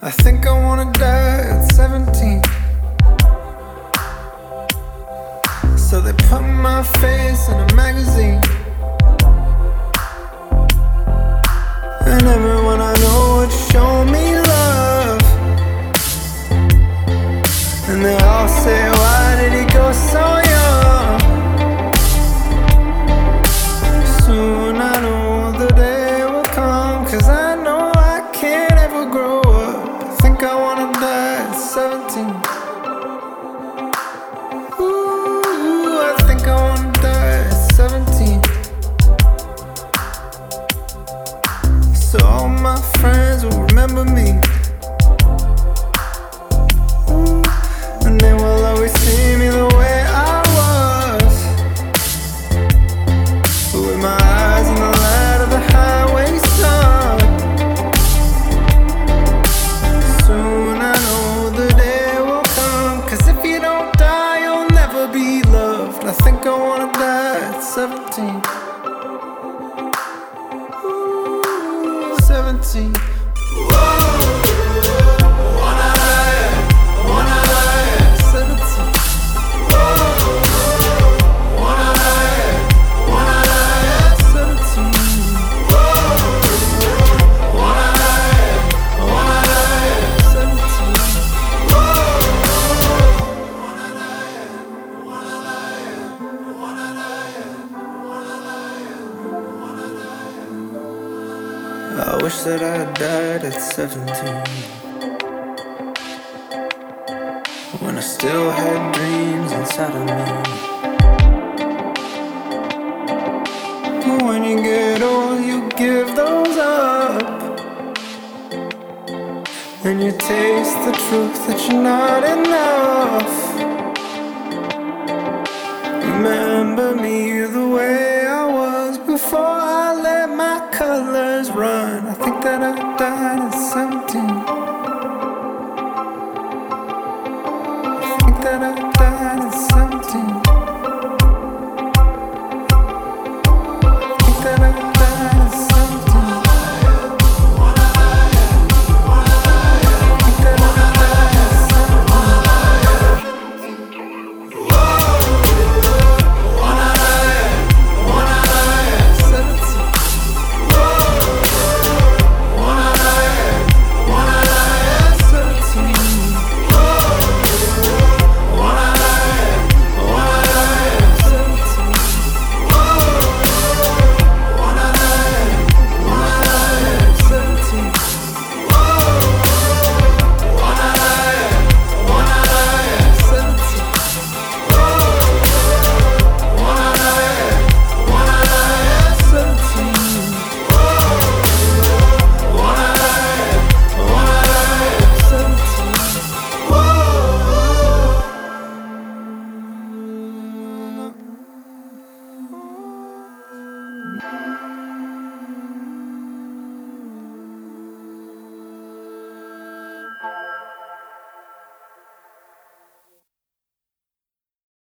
I think I wanna die at 17. So they put my face in a magazine. And everyone I know would show me love. And they all say, Why did he go so young? Soon I know the day will come. Cause I know I can't ever grow my friends will remember me. And they will always see me the way I was. With my eyes in the light of the highway sun. Soon I know the day will come. Cause if you don't die, you'll never be loved. I think I wanna die at 17. Ooh, 17. I wish that I had died at 17. When I still had dreams inside of me. But when you get old, you give those up. And you taste the truth that you're not enough. Remember me the way that I've done is something. I think that I've